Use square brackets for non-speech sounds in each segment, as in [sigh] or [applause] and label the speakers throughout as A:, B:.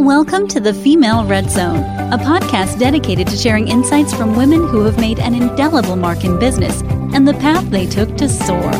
A: Welcome to the Female Red Zone, a podcast dedicated to sharing insights from women who have made an indelible mark in business and the path they took to soar.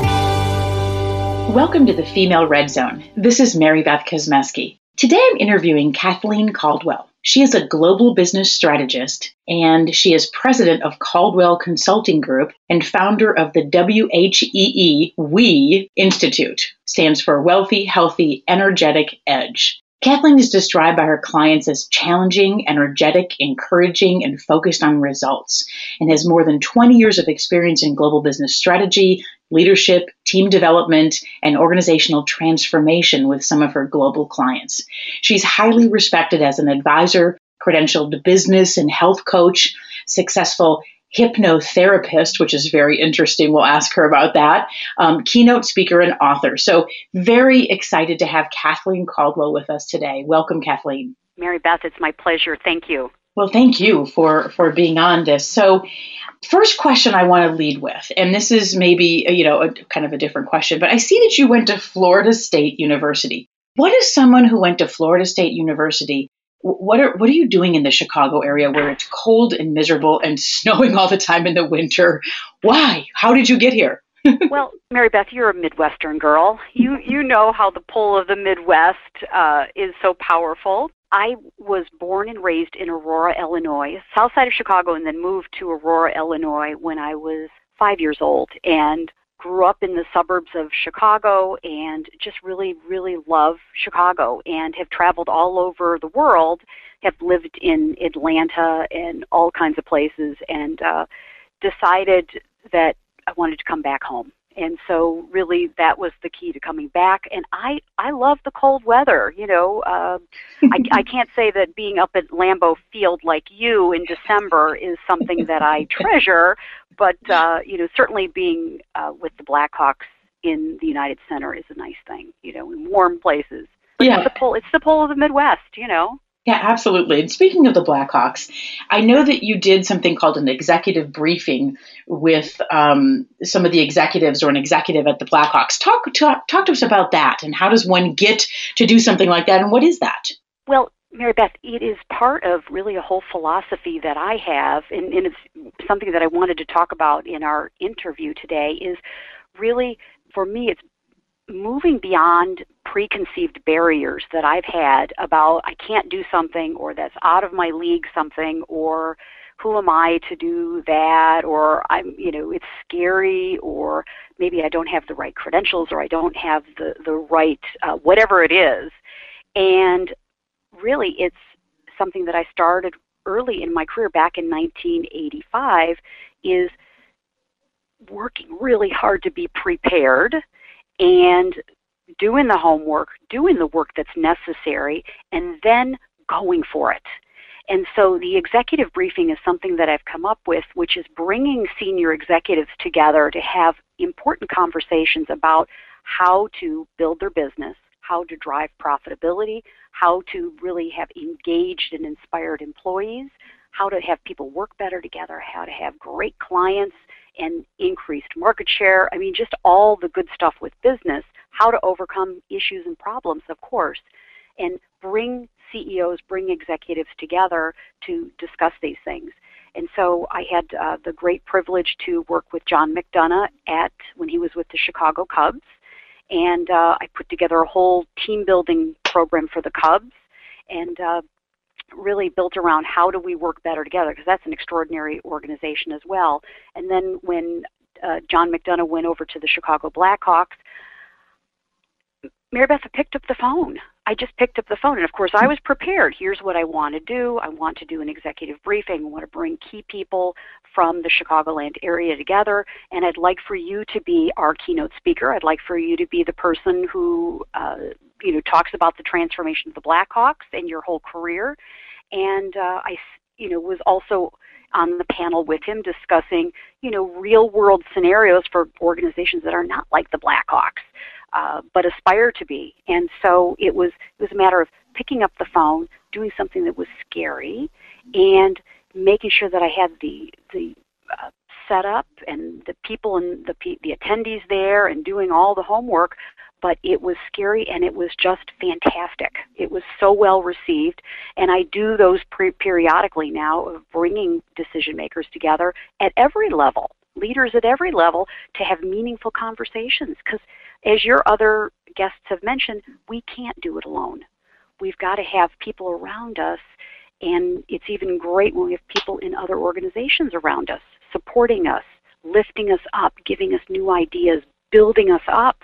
B: Welcome to the Female Red Zone. This is Mary Beth Kosmeski. Today I'm interviewing Kathleen Caldwell. She is a global business strategist and she is president of Caldwell Consulting Group and founder of the WHEE We Institute, stands for Wealthy, Healthy, Energetic Edge. Kathleen is described by her clients as challenging, energetic, encouraging, and focused on results, and has more than 20 years of experience in global business strategy, leadership, team development, and organizational transformation with some of her global clients. She's highly respected as an advisor, credentialed business and health coach, successful hypnotherapist, which is very interesting. We'll ask her about that. Um, keynote speaker and author. So, very excited to have Kathleen Caldwell with us today. Welcome, Kathleen.
C: Mary Beth, it's my pleasure. Thank you.
B: Well, thank you for for being on this. So, first question I want to lead with, and this is maybe you know a, kind of a different question, but I see that you went to Florida State University. What is someone who went to Florida State University what are what are you doing in the Chicago area where it's cold and miserable and [laughs] snowing all the time in the winter? Why? How did you get here? [laughs]
C: well, Mary Beth, you're a Midwestern girl. You you know how the pull of the Midwest uh, is so powerful. I was born and raised in Aurora, Illinois, south side of Chicago, and then moved to Aurora, Illinois when I was five years old. And grew up in the suburbs of Chicago and just really, really love Chicago and have traveled all over the world, have lived in Atlanta and all kinds of places, and uh, decided that I wanted to come back home and so really that was the key to coming back. And i i love the cold weather you know uh, I, [laughs] I can't say that being up at lambeau field like you in december is something that i treasure but uh, you know certainly being uh, with the blackhawks in the united center is a nice thing you know in warm places. But yeah. it's the pull it's the pull of the midwest you know
B: yeah, absolutely. And speaking of the Blackhawks, I know that you did something called an executive briefing with um, some of the executives or an executive at the Blackhawks. Talk, talk talk to us about that, and how does one get to do something like that, and what is that?
C: Well, Mary Beth, it is part of really a whole philosophy that I have, and, and it's something that I wanted to talk about in our interview today. Is really for me, it's moving beyond preconceived barriers that I've had about I can't do something or that's out of my league something or who am I to do that or I'm you know it's scary or maybe I don't have the right credentials or I don't have the the right uh, whatever it is. And really it's something that I started early in my career back in 1985 is working really hard to be prepared and doing the homework, doing the work that's necessary, and then going for it. And so the executive briefing is something that I've come up with, which is bringing senior executives together to have important conversations about how to build their business, how to drive profitability, how to really have engaged and inspired employees, how to have people work better together, how to have great clients and increased market share. I mean, just all the good stuff with business, how to overcome issues and problems, of course, and bring CEOs, bring executives together to discuss these things. And so I had uh, the great privilege to work with John McDonough at when he was with the Chicago Cubs, and uh, I put together a whole team building program for the Cubs, and uh, really built around how do we work better together because that's an extraordinary organization as well. And then when uh, John McDonough went over to the Chicago Blackhawks, Mary Beth picked up the phone. I just picked up the phone, and of course, I was prepared. Here's what I want to do. I want to do an executive briefing. I want to bring key people from the Chicagoland area together, and I'd like for you to be our keynote speaker. I'd like for you to be the person who, uh, you know, talks about the transformation of the Blackhawks and your whole career. And uh, I, you know, was also on the panel with him discussing, you know, real world scenarios for organizations that are not like the Blackhawks. Uh, but aspire to be. And so it was it was a matter of picking up the phone, doing something that was scary, and making sure that I had the the uh, setup and the people and the the attendees there, and doing all the homework. But it was scary and it was just fantastic. It was so well received, and I do those pre- periodically now of bringing decision makers together at every level, leaders at every level, to have meaningful conversations. Because, as your other guests have mentioned, we can't do it alone. We've got to have people around us, and it's even great when we have people in other organizations around us supporting us, lifting us up, giving us new ideas, building us up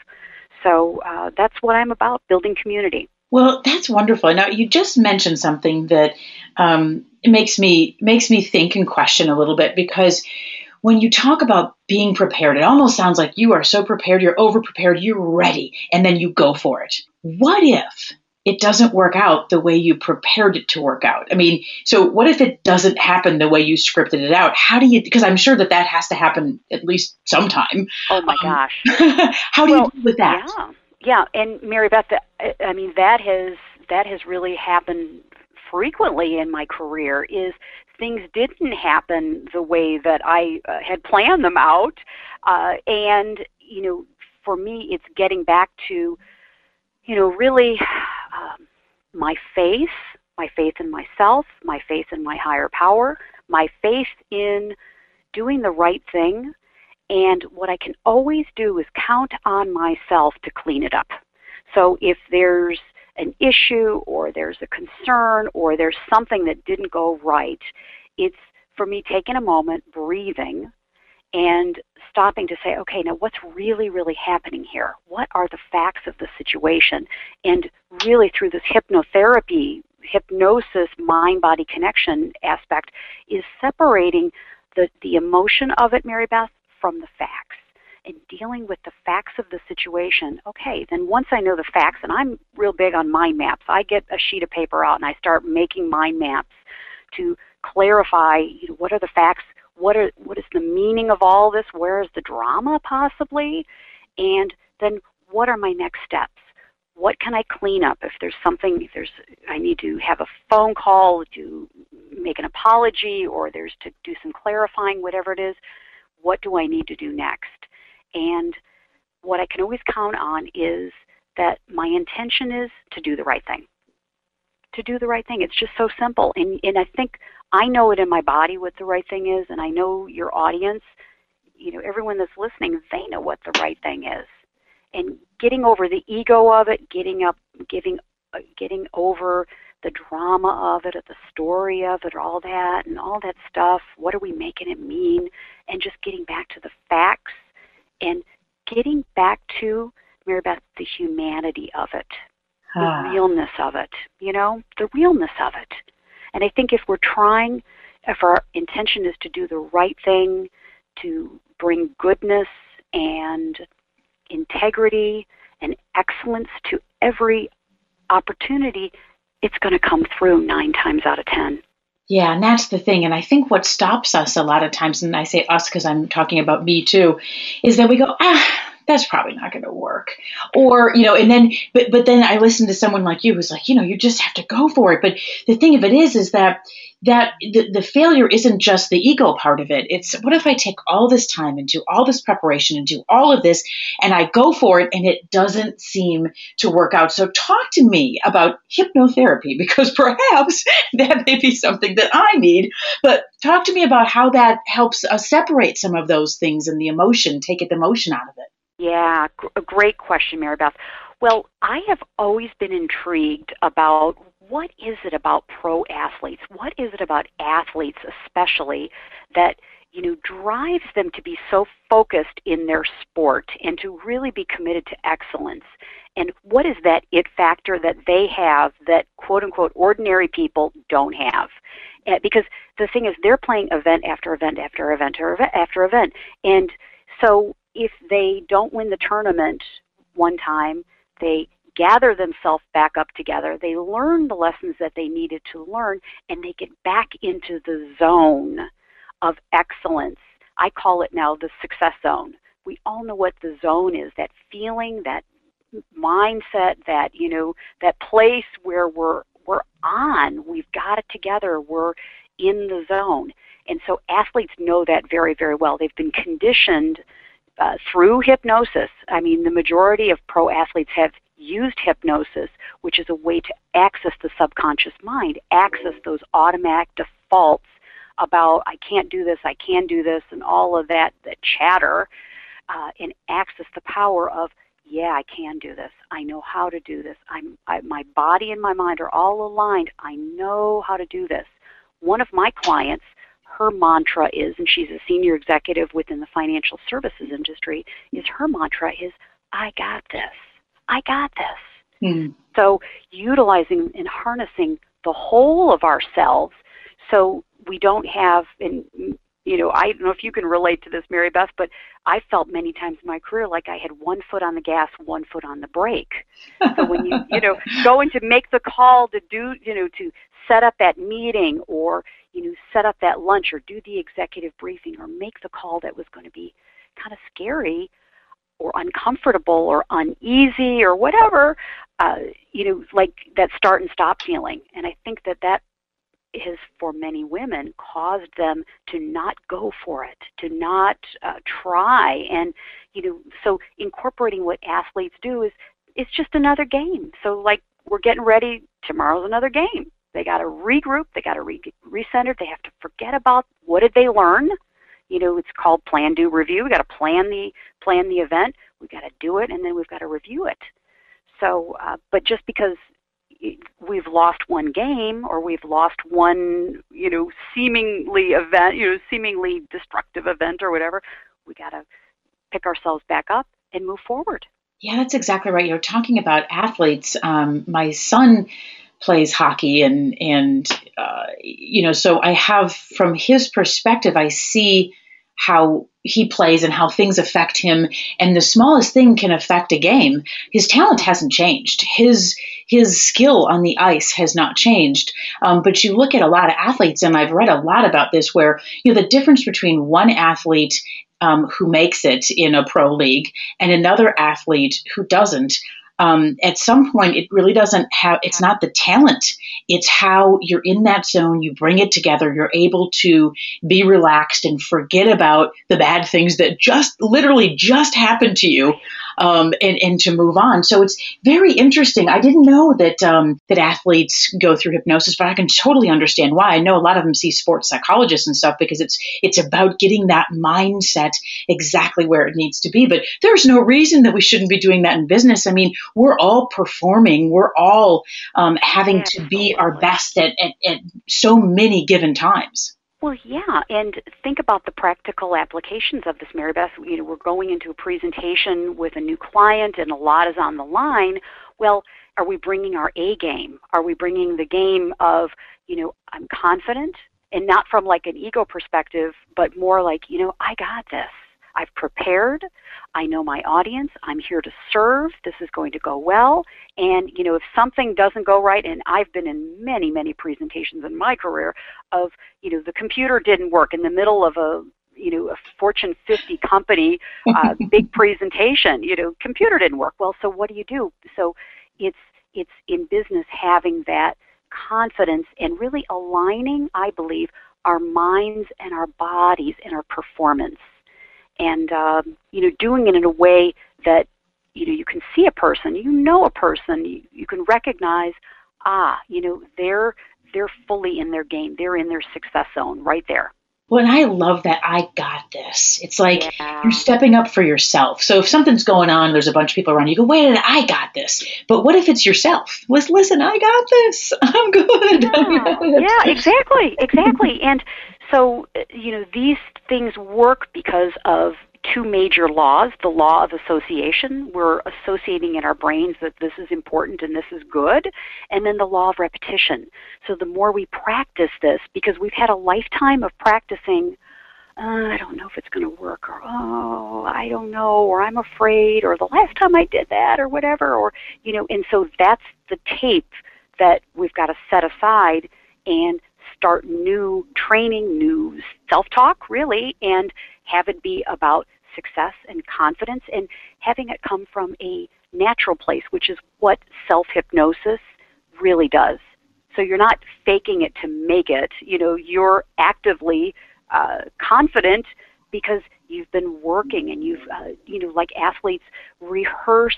C: so uh, that's what I'm about, building community.
B: Well, that's wonderful. Now you just mentioned something that um, makes me makes me think and question a little bit because when you talk about being prepared, it almost sounds like you are so prepared, you're over prepared, you're ready, and then you go for it. What if it doesn't work out the way you prepared it to work out. I mean, so what if it doesn't happen the way you scripted it out? How do you, because I'm sure that that has to happen at least sometime.
C: Oh my um, gosh. [laughs]
B: how do well, you deal with that?
C: Yeah. Yeah. And Mary Beth, I mean, that has, that has really happened frequently in my career is things didn't happen the way that I uh, had planned them out. Uh, and, you know, for me, it's getting back to, you know, really my faith, my faith in myself, my faith in my higher power, my faith in doing the right thing. And what I can always do is count on myself to clean it up. So if there's an issue or there's a concern or there's something that didn't go right, it's for me taking a moment, breathing, and stopping to say, okay, now what's really, really happening here? What are the facts of the situation? And really, through this hypnotherapy, hypnosis, mind body connection aspect, is separating the, the emotion of it, Mary Beth, from the facts and dealing with the facts of the situation. Okay, then once I know the facts, and I'm real big on mind maps, I get a sheet of paper out and I start making mind maps to clarify you know, what are the facts what are what is the meaning of all this? Where is the drama possibly? And then what are my next steps? What can I clean up if there's something if there's I need to have a phone call to make an apology or there's to do some clarifying whatever it is, what do I need to do next? And what I can always count on is that my intention is to do the right thing. To do the right thing. It's just so simple. And and I think I know it in my body what the right thing is, and I know your audience, you know, everyone that's listening, they know what the right thing is. And getting over the ego of it, getting up, giving, uh, getting over the drama of it, or the story of it, all that, and all that stuff. What are we making it mean? And just getting back to the facts and getting back to Mary Beth, the humanity of it, the ah. realness of it. You know, the realness of it. And I think if we're trying, if our intention is to do the right thing, to bring goodness and integrity and excellence to every opportunity, it's going to come through nine times out of ten.
B: Yeah, and that's the thing. And I think what stops us a lot of times, and I say us because I'm talking about me too, is that we go, ah, that's probably not going to work. Or, you know, and then, but, but then I listened to someone like you who's like, you know, you just have to go for it. But the thing of it is, is that, that the, the failure isn't just the ego part of it. It's what if I take all this time and do all this preparation and do all of this and I go for it and it doesn't seem to work out. So talk to me about hypnotherapy [laughs] because perhaps that may be something that I need. But talk to me about how that helps us separate some of those things and the emotion, take the emotion out of it.
C: Yeah, a great question, Mary Beth. Well, I have always been intrigued about what is it about pro athletes? What is it about athletes especially that you know drives them to be so focused in their sport and to really be committed to excellence? And what is that it factor that they have that quote unquote ordinary people don't have? Eh, because the thing is they're playing event after event after event after event and so if they don't win the tournament one time, they gather themselves back up together, they learn the lessons that they needed to learn, and they get back into the zone of excellence. I call it now the success zone. We all know what the zone is that feeling, that mindset, that, you know, that place where we're we're on. We've got it together. We're in the zone. And so athletes know that very, very well. They've been conditioned uh, through hypnosis. I mean, the majority of pro athletes have used hypnosis, which is a way to access the subconscious mind, access those automatic defaults about I can't do this, I can do this, and all of that, that chatter, uh, and access the power of yeah, I can do this. I know how to do this. I'm I, my body and my mind are all aligned. I know how to do this. One of my clients, her mantra is, and she's a senior executive within the financial services industry, is her mantra is, I got this. I got this. Mm. So utilizing and harnessing the whole of ourselves so we don't have and you know i don't know if you can relate to this mary beth but i felt many times in my career like i had one foot on the gas one foot on the brake so when you you know [laughs] going to make the call to do you know to set up that meeting or you know set up that lunch or do the executive briefing or make the call that was going to be kind of scary or uncomfortable or uneasy or whatever uh, you know like that start and stop feeling and i think that that has, for many women, caused them to not go for it, to not uh, try. And, you know, so incorporating what athletes do is it's just another game. So, like, we're getting ready, tomorrow's another game. They got to regroup, they got to re- recenter, they have to forget about what did they learn. You know, it's called plan, do, review. We got to plan the plan the event. We got to do it, and then we've got to review it. So, uh, but just because we've lost one game or we've lost one, you know, seemingly event, you know, seemingly destructive event or whatever, we got to pick ourselves back up and move forward.
B: Yeah, that's exactly right. You're talking about athletes. Um, my son plays hockey, and and uh, you know, so I have from his perspective, I see how he plays and how things affect him. And the smallest thing can affect a game. His talent hasn't changed. His his skill on the ice has not changed. Um, but you look at a lot of athletes and i've read a lot about this where you know the difference between one athlete um, who makes it in a pro league and another athlete who doesn't um, at some point it really doesn't have it's not the talent. It's how you're in that zone you bring it together you're able to be relaxed and forget about the bad things that just literally just happened to you um, and, and to move on. So it's very interesting. I didn't know that um, that athletes go through hypnosis but i can totally understand why. I know a lot of them see sports psychologists and stuff because it's it's about getting that mindset exactly where it needs to be. But there's no reason that we shouldn't be doing that in business. I mean we're all performing. We're all um, having to be our best at, at, at so many given times.
C: Well, yeah, and think about the practical applications of this, Mary Beth. You know, we're going into a presentation with a new client, and a lot is on the line. Well, are we bringing our A game? Are we bringing the game of, you know, I'm confident, and not from like an ego perspective, but more like, you know, I got this. I've prepared. I know my audience. I'm here to serve. This is going to go well. And, you know, if something doesn't go right, and I've been in many, many presentations in my career of, you know, the computer didn't work in the middle of a, you know, a Fortune 50 company, uh, [laughs] big presentation, you know, computer didn't work. Well, so what do you do? So it's, it's in business having that confidence and really aligning, I believe, our minds and our bodies and our performance and um, you know doing it in a way that you know you can see a person, you know a person, you, you can recognize ah you know they're they're fully in their game, they're in their success zone right there.
B: Well, and I love that I got this. It's like yeah. you're stepping up for yourself. So if something's going on, there's a bunch of people around, you go, wait a minute, I got this. But what if it's yourself? Listen, listen I got this. [laughs] I'm good. [laughs]
C: Yeah, yeah exactly, exactly. and so, uh, you know, these things work because of two major laws the law of association, we're associating in our brains that this is important and this is good, and then the law of repetition. So, the more we practice this, because we've had a lifetime of practicing. Uh, I don't know if it's going to work, or oh, I don't know, or I'm afraid, or the last time I did that, or whatever, or you know, and so that's the tape that we've got to set aside and start new training, new self talk, really, and have it be about success and confidence and having it come from a natural place, which is what self hypnosis really does. So you're not faking it to make it. You know, you're actively uh, confident because you've been working and you've, uh, you know, like athletes rehearse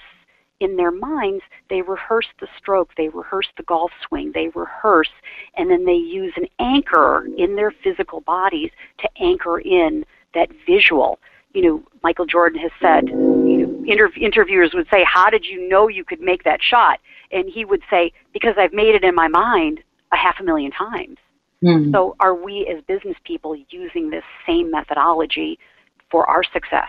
C: in their minds, they rehearse the stroke, they rehearse the golf swing, they rehearse, and then they use an anchor in their physical bodies to anchor in that visual. You know, Michael Jordan has said, you know, inter- interviewers would say, How did you know you could make that shot? And he would say, Because I've made it in my mind a half a million times. Mm-hmm. So, are we as business people using this same methodology for our success?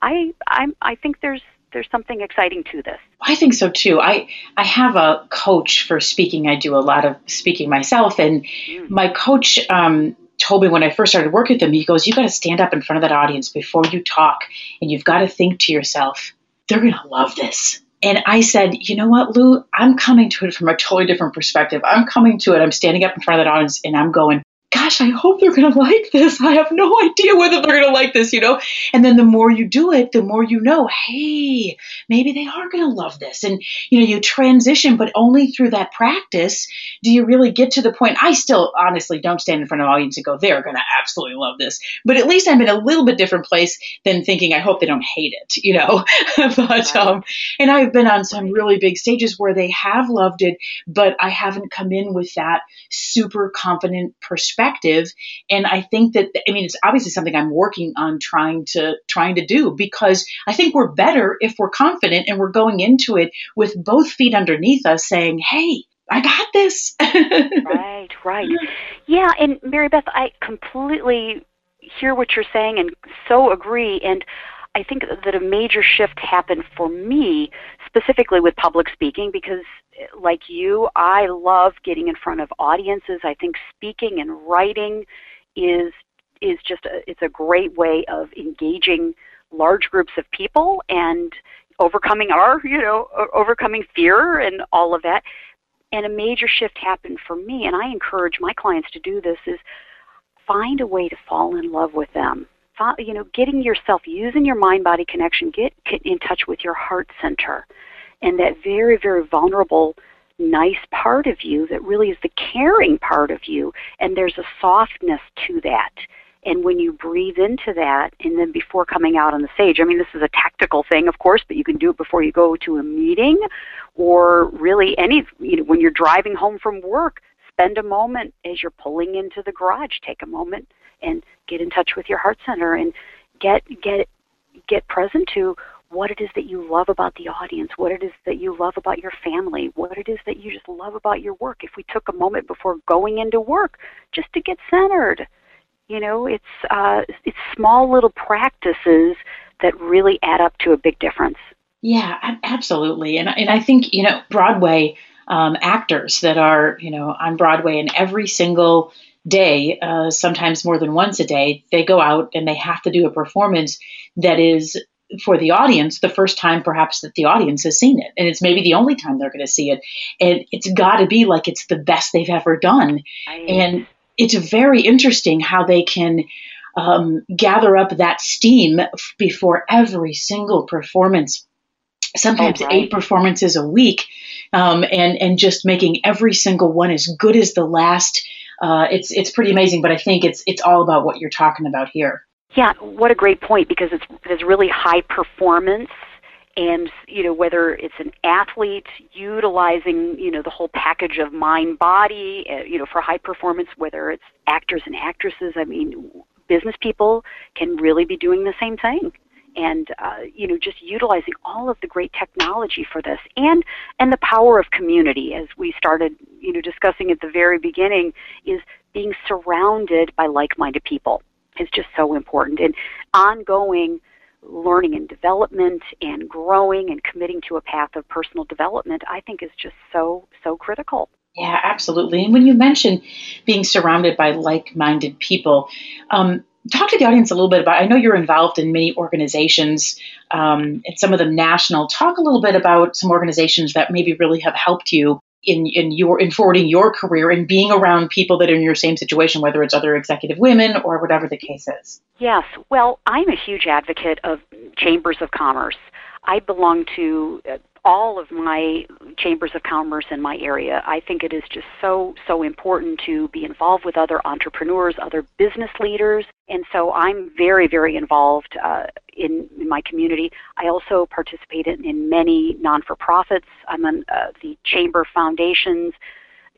C: I, I, I think there's there's something exciting to this.
B: I think so too. I I have a coach for speaking. I do a lot of speaking myself, and mm. my coach um, told me when I first started working with him, he goes, "You got to stand up in front of that audience before you talk, and you've got to think to yourself, they're going to love this." And I said, you know what, Lou? I'm coming to it from a totally different perspective. I'm coming to it. I'm standing up in front of that audience and I'm going, gosh, I hope they're going to like this. I have no [laughs] idea whether they're going to like this, you know? And then the more you do it, the more you know, hey, maybe they are going to love this. And, you know, you transition, but only through that practice do you really get to the point. I still honestly don't stand in front of an audience and go, they're going to absolutely love this. But at least I'm in a little bit different place than thinking, I hope they don't hate it, [laughs] you know? [laughs] but, um, and I've been on some really big stages where they have loved it, but I haven't come in with that super confident perspective perspective. And I think that, I mean, it's obviously something I'm working on trying to, trying to do because I think we're better if we're confident and we're going into it with both feet underneath us saying, Hey, I got this. [laughs]
C: right, right. Yeah, and Mary Beth, I completely hear what you're saying and so agree. And I think that a major shift happened for me specifically with public speaking because like you, I love getting in front of audiences. I think speaking and writing is is just a, it's a great way of engaging large groups of people and overcoming our, you know, overcoming fear and all of that. And a major shift happened for me and I encourage my clients to do this is find a way to fall in love with them you know, getting yourself, using your mind body connection, get in touch with your heart center and that very, very vulnerable, nice part of you that really is the caring part of you. And there's a softness to that. And when you breathe into that, and then before coming out on the stage, I mean, this is a tactical thing, of course, but you can do it before you go to a meeting or really any, you know, when you're driving home from work, spend a moment as you're pulling into the garage, take a moment and get in touch with your heart center and get get get present to what it is that you love about the audience, what it is that you love about your family, what it is that you just love about your work. If we took a moment before going into work just to get centered, you know, it's uh, it's small little practices that really add up to a big difference.
B: Yeah, absolutely, and and I think you know Broadway um, actors that are you know on Broadway and every single day, uh, sometimes more than once a day, they go out and they have to do a performance that is for the audience the first time perhaps that the audience has seen it and it's maybe the only time they're going to see it and it's got to be like it's the best they've ever done and it's very interesting how they can um, gather up that steam before every single performance sometimes oh, right. eight performances a week um, and and just making every single one as good as the last uh, it's it's pretty amazing. But I think it's it's all about what you're talking about here.
C: Yeah, what a great point because it's it's really high performance and you know whether it's an athlete utilizing you know the whole package of mind body uh, you know for high performance whether it's actors and actresses i mean business people can really be doing the same thing. And uh, you know just utilizing all of the great technology for this and and the power of community as we started you know discussing at the very beginning is being surrounded by like-minded people is just so important and ongoing learning and development and growing and committing to a path of personal development i think is just so so critical
B: yeah, absolutely. And when you mention being surrounded by like minded people, um, talk to the audience a little bit about. I know you're involved in many organizations, um, and some of them national. Talk a little bit about some organizations that maybe really have helped you in in your in forwarding your career and being around people that are in your same situation, whether it's other executive women or whatever the case is.
C: Yes, well, I'm a huge advocate of chambers of commerce. I belong to uh, all of my chambers of commerce in my area. I think it is just so, so important to be involved with other entrepreneurs, other business leaders. And so I'm very, very involved uh, in, in my community. I also participate in, in many non for profits. I'm uh, the Chamber Foundation's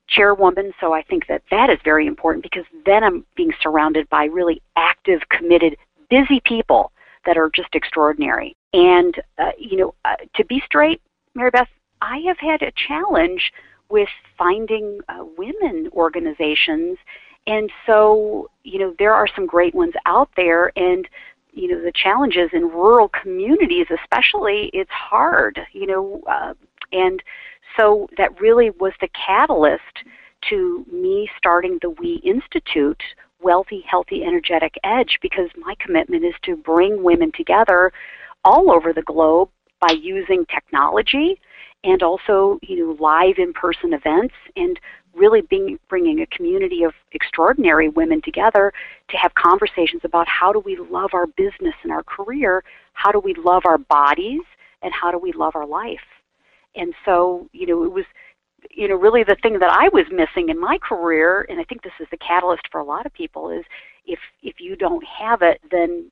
C: chairwoman, so I think that that is very important because then I'm being surrounded by really active, committed, busy people that are just extraordinary. And, uh, you know, uh, to be straight, Mary Beth, I have had a challenge with finding uh, women organizations. And so, you know, there are some great ones out there. And, you know, the challenges in rural communities, especially, it's hard, you know, uh, and so that really was the catalyst to me starting the We Institute, Wealthy, Healthy, Energetic Edge, because my commitment is to bring women together all over the globe by using technology and also you know live in-person events and really being, bringing a community of extraordinary women together to have conversations about how do we love our business and our career, how do we love our bodies, and how do we love our life. And so, you know, it was, you know, really the thing that I was missing in my career, and I think this is the catalyst for a lot of people, is if if you don't have it, then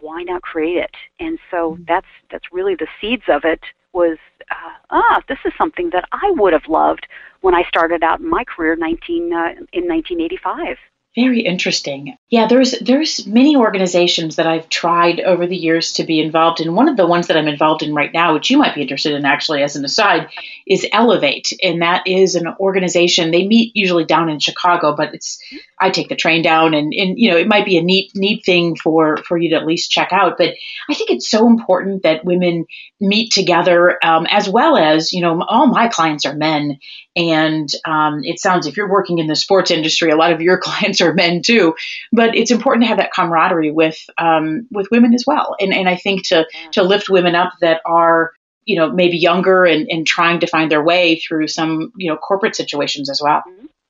C: why not create it? And so mm-hmm. that's that's really the seeds of it was uh, ah this is something that I would have loved when I started out in my career 19 uh, in 1985.
B: Very interesting. Yeah, there's there's many organizations that I've tried over the years to be involved in. One of the ones that I'm involved in right now, which you might be interested in actually as an aside, is Elevate. And that is an organization. They meet usually down in Chicago, but it's I take the train down and, and you know, it might be a neat neat thing for for you to at least check out. But I think it's so important that women meet together um, as well as, you know, all my clients are men. And um, it sounds if you're working in the sports industry, a lot of your [laughs] clients are men too. But it's important to have that camaraderie with um, with women as well. And and I think to to lift women up that are you know maybe younger and, and trying to find their way through some you know corporate situations as well.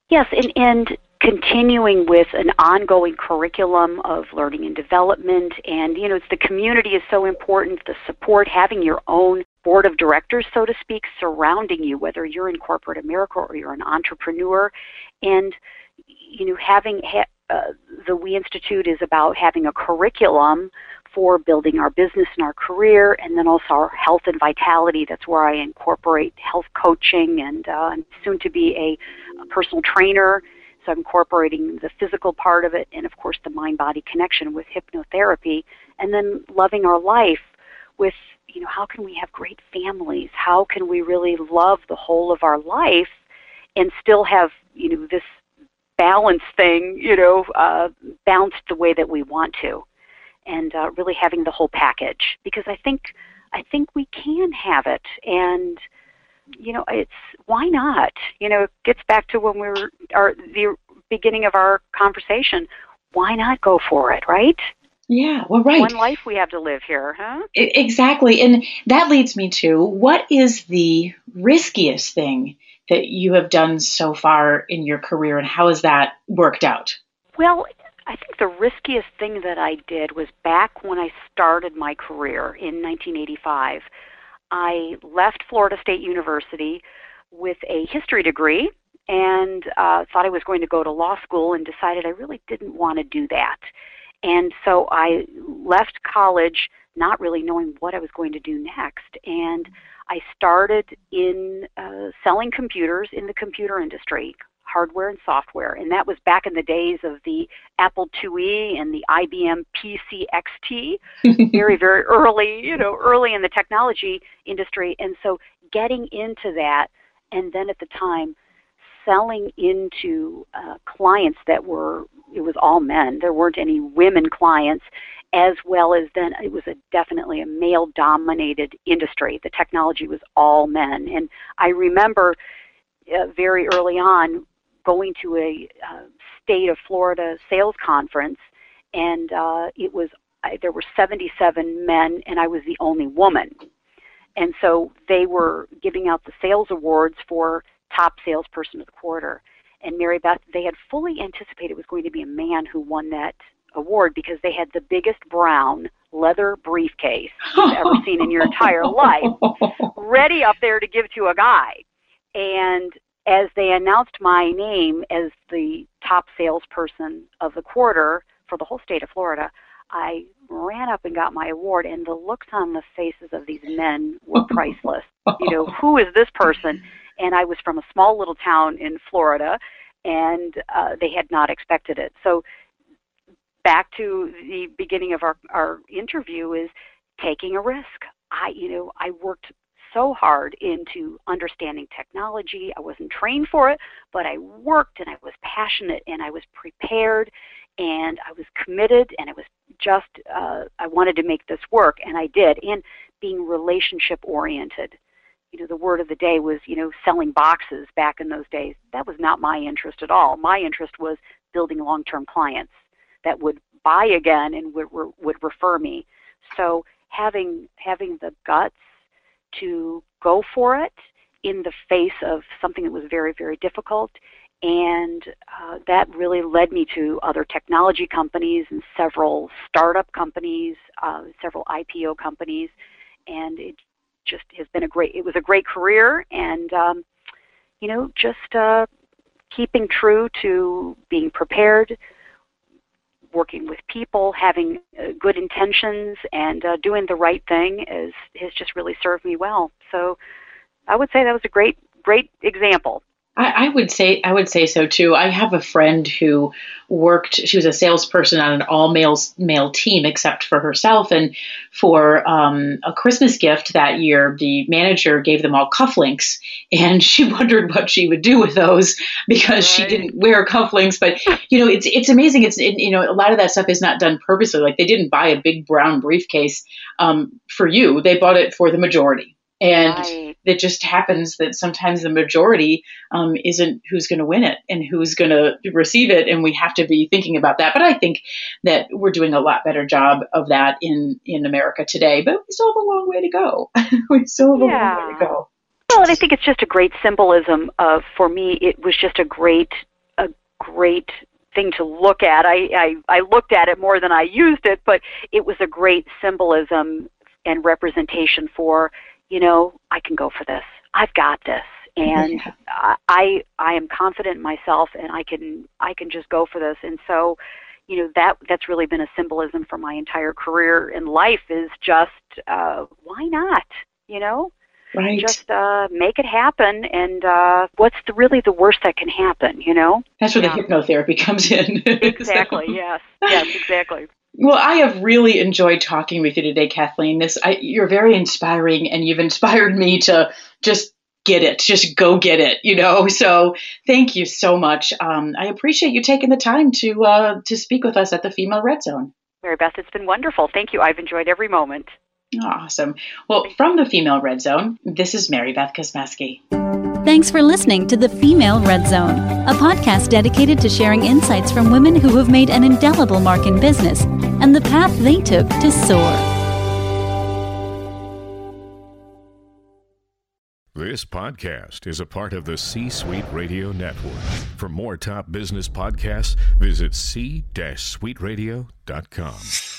C: Yes, and and continuing with an ongoing curriculum of learning and development and you know it's the community is so important the support having your own board of directors so to speak surrounding you whether you're in corporate america or you're an entrepreneur and you know, having ha- uh, the We Institute is about having a curriculum for building our business and our career, and then also our health and vitality. That's where I incorporate health coaching, and uh, soon to be a, a personal trainer. So incorporating the physical part of it, and of course the mind-body connection with hypnotherapy, and then loving our life with you know how can we have great families? How can we really love the whole of our life and still have you know this balance thing, you know, uh, balanced the way that we want to, and uh, really having the whole package. Because I think I think we can have it, and you know, it's why not? You know, it gets back to when we were our the beginning of our conversation. Why not go for it, right?
B: Yeah, well, right.
C: One life we have to live here, huh?
B: Exactly. And that leads me to what is the riskiest thing that you have done so far in your career, and how has that worked out?
C: Well, I think the riskiest thing that I did was back when I started my career in 1985. I left Florida State University with a history degree and uh, thought I was going to go to law school and decided I really didn't want to do that. And so I left college not really knowing what I was going to do next. And I started in uh, selling computers in the computer industry, hardware and software, and that was back in the days of the Apple IIe and the IBM PC XT, [laughs] very very early, you know, early in the technology industry. And so getting into that, and then at the time selling into uh, clients that were it was all men. There weren't any women clients, as well as then it was a definitely a male dominated industry. The technology was all men, and I remember uh, very early on going to a uh, state of Florida sales conference, and uh, it was I, there were 77 men, and I was the only woman. And so they were giving out the sales awards for top salesperson of the quarter. And Mary Beth, they had fully anticipated it was going to be a man who won that award because they had the biggest brown leather briefcase you've ever seen in your entire life, [laughs] ready up there to give to a guy. And as they announced my name as the top salesperson of the quarter for the whole state of Florida, I ran up and got my award, and the looks on the faces of these men were [laughs] priceless. you know, who is this person? And I was from a small little town in Florida, and uh, they had not expected it. So, back to the beginning of our, our interview is taking a risk. I, you know, I worked so hard into understanding technology. I wasn't trained for it, but I worked and I was passionate and I was prepared and I was committed and it was just uh, I wanted to make this work and I did and being relationship oriented. You know, the word of the day was, you know, selling boxes back in those days. That was not my interest at all. My interest was building long-term clients that would buy again and would would refer me. So having having the guts to go for it in the face of something that was very very difficult and uh, that really led me to other technology companies and several startup companies, uh, several IPO companies, and it just has been a great. It was a great career, and um, you know, just uh, keeping true to being prepared, working with people, having uh, good intentions, and uh, doing the right thing is has just really served me well. So, I would say that was a great great example
B: I, I, would say I would say so too. I have a friend who worked. She was a salesperson on an all males male team, except for herself. And for um, a Christmas gift that year, the manager gave them all cufflinks, [laughs] and she wondered what she would do with those because right. she didn't wear cufflinks. But you know, it's it's amazing. It's it, you know, a lot of that stuff is not done purposely. Like they didn't buy a big brown briefcase um, for you; they bought it for the majority and right. It just happens that sometimes the majority um, isn't who's going to win it and who's going to receive it and we have to be thinking about that. But i think that we're doing a lot better job of that in in america today but we still have a long way to go. [laughs] We still have yeah. a long way to go.
C: Well and i think it's just a great symbolism of for me it was just a great a great thing to look at. I, I i looked at it more than i used it but it was a great symbolism and representation for you know, I can go for this. I've got this. [laughs] And yeah. I I am confident in myself and I can I can just go for this. And so, you know, that that's really been a symbolism for my entire career in life is just uh why not? You know?
B: Right.
C: Just uh, make it happen, and uh, what's the, really the worst that can happen? You know.
B: That's where yeah. the hypnotherapy [laughs] comes in. [laughs]
C: exactly. so. Yes. Yes. Exactly.
B: Well, I have really enjoyed talking with you today, Kathleen. This I, you're very inspiring, and you've inspired me to just get it, just go get it. You know, [laughs] so thank you so much. Um, I appreciate you taking the time to uh, to speak with us at the Female Red Zone.
C: Mary Beth, it's been wonderful. Thank you. I've enjoyed every moment.
B: Awesome. Well, from the Female Red Zone, this is Mary Beth Kosmeski.
A: Thanks for listening to the Female Red Zone, a podcast dedicated to sharing insights from women who have made an indelible mark in business and the path they took to soar.
D: This podcast is a part of the C Suite Radio Network. For more top business podcasts, visit c-suiteradio.com.